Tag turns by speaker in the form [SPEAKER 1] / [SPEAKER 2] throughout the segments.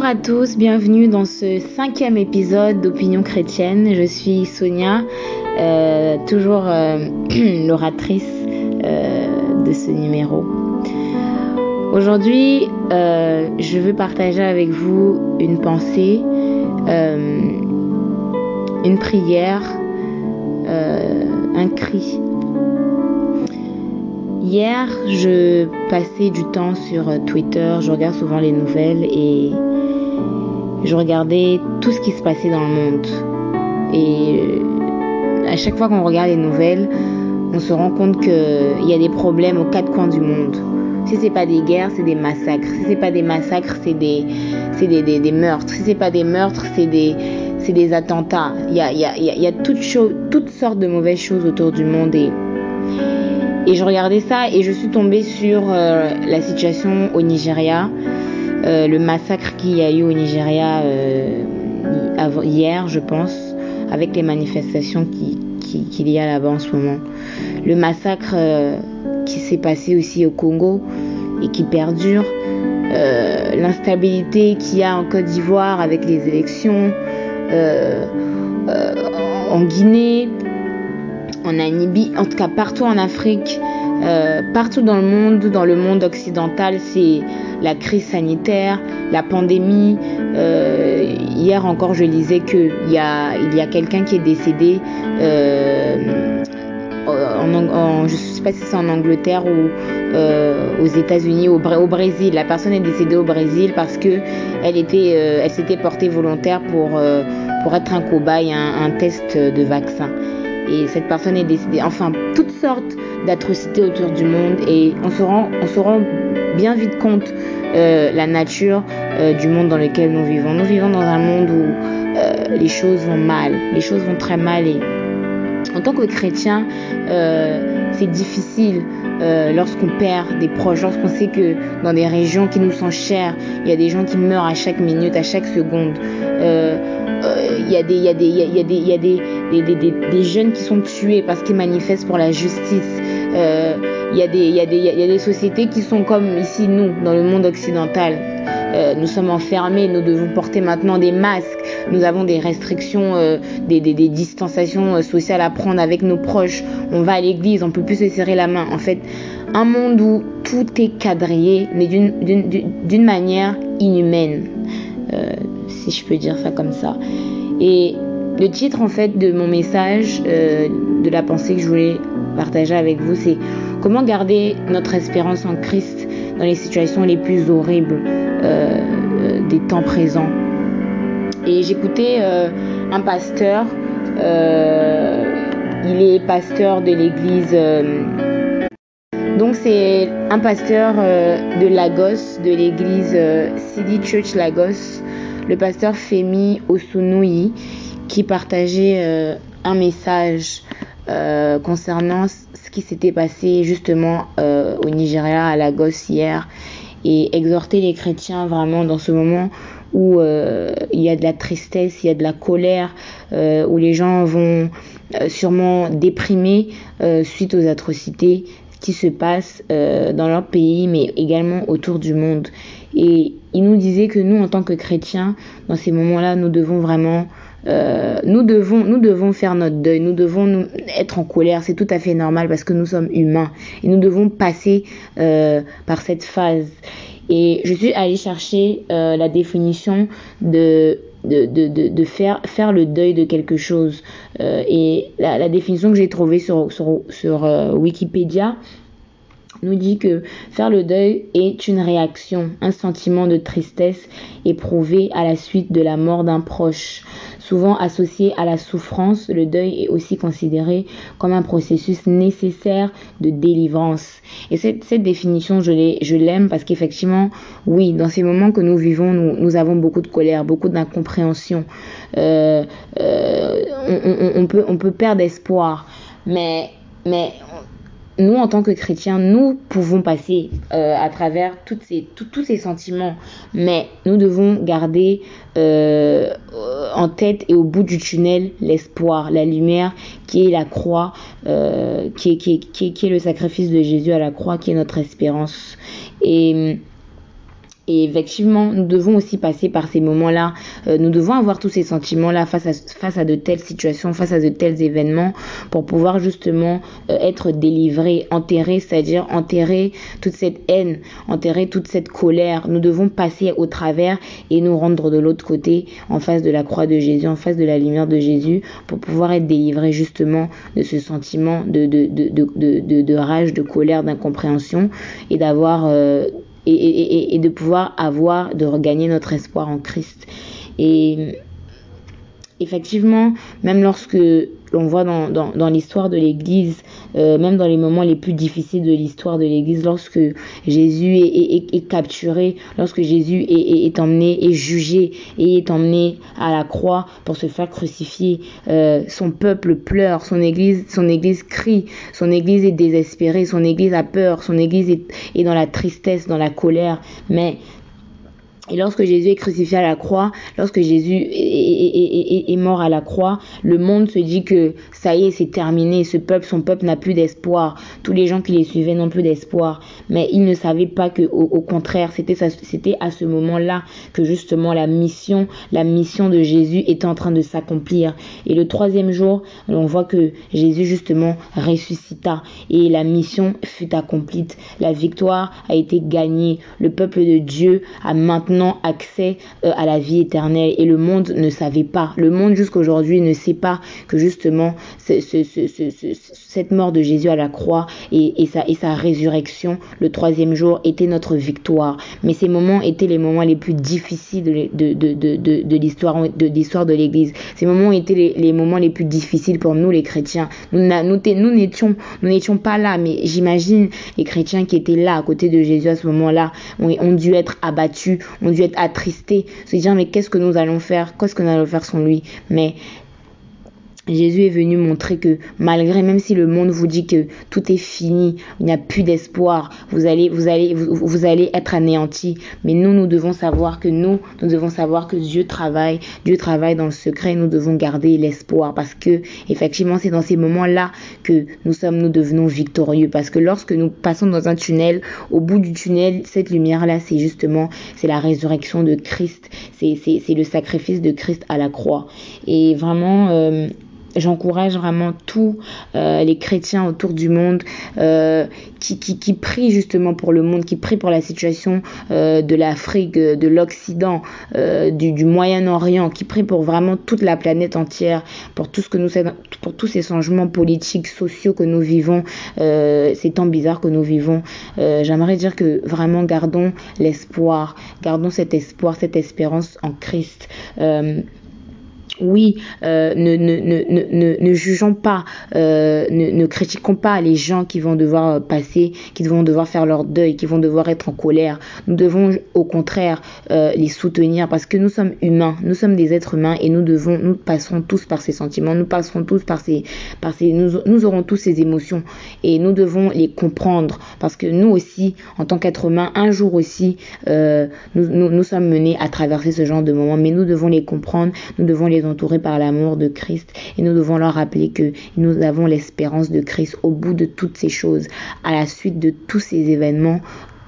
[SPEAKER 1] Bonjour à tous, bienvenue dans ce cinquième épisode d'Opinion chrétienne. Je suis Sonia, euh, toujours euh, l'oratrice euh, de ce numéro. Aujourd'hui, je veux partager avec vous une pensée, une prière, un cri. Hier, je passais du temps sur Twitter, je regarde souvent les nouvelles et je regardais tout ce qui se passait dans le monde. Et à chaque fois qu'on regarde les nouvelles, on se rend compte qu'il y a des problèmes aux quatre coins du monde. Si c'est pas des guerres, c'est des massacres. Si c'est pas des massacres, c'est des, meurtres. Si c'est pas des meurtres, c'est des, attentats. Il y a, toutes, sortes de mauvaises choses autour du monde et, et je regardais ça et je suis tombée sur euh, la situation au Nigeria, euh, le massacre qu'il y a eu au Nigeria euh, hier, je pense, avec les manifestations qu'il qui, y a là-bas en ce moment. Le massacre qui s'est passé aussi au Congo et qui perdure. L'instabilité qu'il y a en Côte d'Ivoire avec les élections, en Guinée, en Namibie, en tout cas partout en Afrique, euh, partout dans le monde, dans le monde occidental, c'est la crise sanitaire, la pandémie. Euh, hier encore, je lisais qu'il y a, a quelqu'un qui est décédé. Euh, en, je ne sais pas si c'est en Angleterre ou aux États-Unis, au, au, Brésil. La personne est décédée au Brésil parce que elle était, elle s'était portée volontaire pour pour être un cobaye, un test de vaccin et cette personne est décédée. Enfin, toutes sortes d'atrocités autour du monde et on se rend, on se rend bien vite compte euh, la nature euh, du monde dans lequel nous vivons. Nous vivons dans un monde où euh, les choses vont mal, les choses vont très mal et en tant que chrétien, euh, c'est difficile euh, lorsqu'on perd des proches, lorsqu'on sait que dans des régions qui nous sont chères, il y a des gens qui meurent à chaque minute, à chaque seconde. Euh, il y a des, il y a des, il y a des, il y a des, des, des, des jeunes qui sont tués parce qu'ils manifestent pour la justice. il y a des, il y a des, il y a des sociétés qui sont comme ici nous dans le monde occidental. nous sommes enfermés, nous devons porter maintenant des masques, nous avons des restrictions, des, distanciations sociales à prendre avec nos proches. On va à l'église, on peut plus se serrer la main. En fait, un monde où tout est quadrillé, mais d'une manière inhumaine, euh, si je peux dire ça comme ça. Et le titre en fait de mon message, euh, de la pensée que je voulais partager avec vous, c'est comment garder notre espérance en Christ dans les situations les plus horribles euh, des temps présents? Et j'écoutais un pasteur, il est pasteur de l'église donc c'est un pasteur euh, de Lagos, de l'église euh, City Church Lagos, le pasteur Femi Osunuyi, qui partageait euh, un message concernant ce qui s'était passé justement au Nigeria, à Lagos hier, et exhorter les chrétiens vraiment dans ce moment où il y a de la tristesse, il y a de la colère, où les gens vont sûrement déprimer suite aux atrocités qui se passe euh, dans leur pays, mais également autour du monde. Et il nous disait que nous, en tant que chrétiens, dans ces moments-là, nous devons vraiment, euh, nous devons, nous devons faire notre deuil, nous devons être en colère. C'est tout à fait normal parce que nous sommes humains et nous devons passer euh, par cette phase. Et je suis allée chercher euh, la définition de de, de, de, faire, faire le deuil de quelque chose. Et la, la, définition que j'ai trouvée sur, sur, sur Wikipédia nous dit que faire le deuil est une réaction, un sentiment de tristesse éprouvé à la suite de la mort d'un proche. Souvent associé à la souffrance, le deuil est aussi considéré comme un processus nécessaire de délivrance. Et cette, définition, je l'aime parce qu'effectivement, oui, dans ces moments que nous vivons, nous, avons beaucoup de colère, beaucoup d'incompréhension. Euh, euh, on, peut, perdre espoir. Mais nous, en tant que chrétiens, nous pouvons passer euh, à travers toutes tous ces sentiments, mais nous devons garder euh, en tête et au bout du tunnel l'espoir, la lumière qui est la croix, euh, qui, est, qui, est, qui, est, le sacrifice de Jésus à la croix, qui est notre espérance. Et, Et effectivement, nous devons aussi passer par ces moments-là. Euh, nous devons avoir tous ces sentiments-là face à, face à de telles situations, face à de tels événements, pour pouvoir justement euh, être délivrés, enterrés, c'est-à-dire enterrer toute cette haine, enterrer toute cette colère. Nous devons passer au travers et nous rendre de l'autre côté, en face de la croix de Jésus, en face de la lumière de Jésus, pour pouvoir être délivrés justement de ce sentiment de, de, de, de rage, de colère, d'incompréhension et d'avoir... Euh, et, de pouvoir avoir, de regagner notre espoir en Christ. Et effectivement, même lorsque l'on voit dans, dans, l'histoire de l'Église, euh, même dans les moments les plus difficiles de l'histoire de l'Église, lorsque Jésus est, est, capturé, lorsque Jésus est, est, emmené, est jugé et est emmené à la croix pour se faire crucifier, euh, son peuple pleure, son Église, son Église crie, son Église est désespérée, son Église a peur, son Église est, est dans la tristesse, dans la colère, mais et lorsque Jésus est crucifié à la croix, lorsque Jésus est, mort à la croix, le monde se dit que ça y est, c'est terminé. Ce peuple, son peuple n'a plus d'espoir. Tous les gens qui les suivaient n'ont plus d'espoir. Mais ils ne savaient pas que, au, contraire, c'était c'était à ce moment-là que justement la mission, la mission de Jésus était en train de s'accomplir. Et le troisième jour, on voit que Jésus justement ressuscita et la mission fut accomplie. La victoire a été gagnée. Le peuple de Dieu a maintenant accès euh, à la vie éternelle et le monde ne savait pas. Le monde jusqu'aujourd'hui ne sait pas que justement cette mort de Jésus à la croix et, sa, résurrection le troisième jour était notre victoire. Mais ces moments étaient les moments les plus difficiles de, l'histoire de, de l'Église. Ces moments étaient les, les, moments les plus difficiles pour nous les chrétiens. Nous n'étions nous n'étions pas là, mais j'imagine les chrétiens qui étaient là à côté de Jésus à ce moment-là ont, ont dû être abattus, dû être attristés, se dire mais qu'est-ce que nous allons faire, qu'est-ce que nous allons faire sans lui? Mais Jésus est venu montrer que malgré, même si le monde vous dit que tout est fini, il n'y a plus d'espoir, vous allez, vous allez, vous, allez être anéanti. Mais nous, nous devons savoir que nous, nous devons savoir que Dieu travaille, Dieu travaille dans le secret. nous devons garder l'espoir parce que effectivement, c'est dans ces moments-là que nous sommes, nous devenons victorieux. Parce que lorsque nous passons dans un tunnel, au bout du tunnel, cette lumière-là, c'est justement, c'est la résurrection de Christ, c'est le sacrifice de Christ à la croix. Et vraiment. Euh, j'encourage vraiment tous euh, les chrétiens autour du monde euh, qui, qui, qui, prient justement pour le monde, qui prient pour la situation euh, de l'Afrique, de l'Occident, du, du Moyen-Orient, qui prient pour vraiment toute la planète entière, pour tout ce que nous pour tous ces changements politiques, sociaux que nous vivons, ces temps bizarres que nous vivons. J'aimerais dire que vraiment gardons l'espoir, gardons cet espoir, cette espérance en Christ oui, euh, ne, ne, ne, ne, jugeons pas, euh, ne, critiquons pas les gens qui vont devoir passer, qui vont devoir faire leur deuil, qui vont devoir être en colère. Nous devons au contraire euh, les soutenir parce que nous sommes humains, nous sommes des êtres humains et nous devons, nous passerons tous par ces sentiments, nous passerons tous par ces, par nous, nous aurons tous ces émotions et nous devons les comprendre parce que nous aussi, en tant qu'êtres humains, un jour aussi, euh, nous, nous, nous sommes menés à traverser ce genre de moments, mais nous devons les comprendre, nous devons les entourés par l'amour de Christ et nous devons leur rappeler que nous avons l'espérance de Christ au bout de toutes ces choses, à la suite de tous ces événements.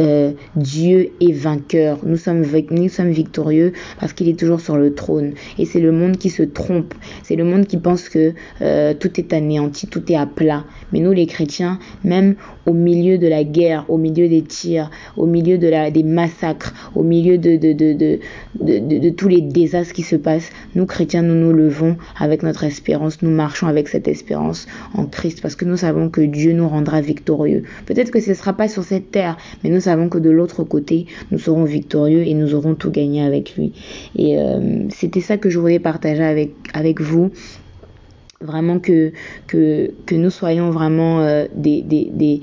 [SPEAKER 1] Euh, Dieu est vainqueur. Nous sommes, nous sommes victorieux parce qu'il est toujours sur le trône. Et c'est le monde qui se trompe. C'est le monde qui pense que euh, tout est anéanti, tout est à plat. Mais nous, les chrétiens, même au milieu de la guerre, au milieu des tirs, au milieu des massacres, au milieu de, de, de, de, de, de tous les désastres qui se passent, nous, chrétiens, nous nous levons avec notre espérance, nous marchons avec cette espérance en Christ parce que nous savons que Dieu nous rendra victorieux. Peut-être que ce ne sera pas sur cette terre, mais nous savons que de l'autre côté, nous serons victorieux et nous aurons tout gagné avec lui. Et euh, c'était ça que je voulais partager avec, vous vraiment que, nous soyons vraiment euh, des,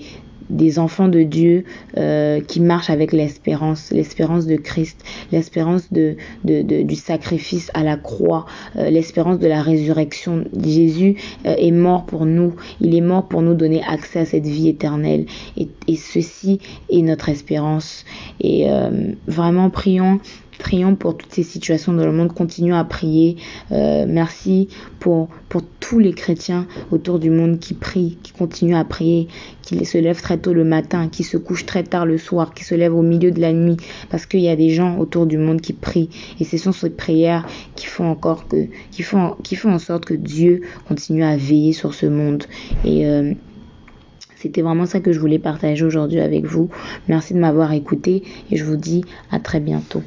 [SPEAKER 1] des enfants de Dieu euh, qui marchent avec l'espérance, l'espérance de Christ, l'espérance de, de, de, du sacrifice à la croix, euh, l'espérance de la résurrection. Jésus euh, est mort pour nous, il est mort pour nous donner accès à cette vie éternelle. Et, et ceci est notre espérance. Et euh, vraiment prions prions pour toutes ces situations dans le monde. Continuons à prier. Euh, merci pour, pour tous les chrétiens autour du monde qui prient, qui continuent à prier, qui se lèvent très tôt le matin, qui se couchent très tard le soir, qui se lèvent au milieu de la nuit, parce qu'il y a des gens autour du monde qui prient. Et ce sont ces prières qui font encore que, qui font, qui font en sorte que Dieu continue à veiller sur ce monde. Et euh, c'était vraiment ça que je voulais partager aujourd'hui avec vous. Merci de m'avoir écouté et je vous dis à très bientôt.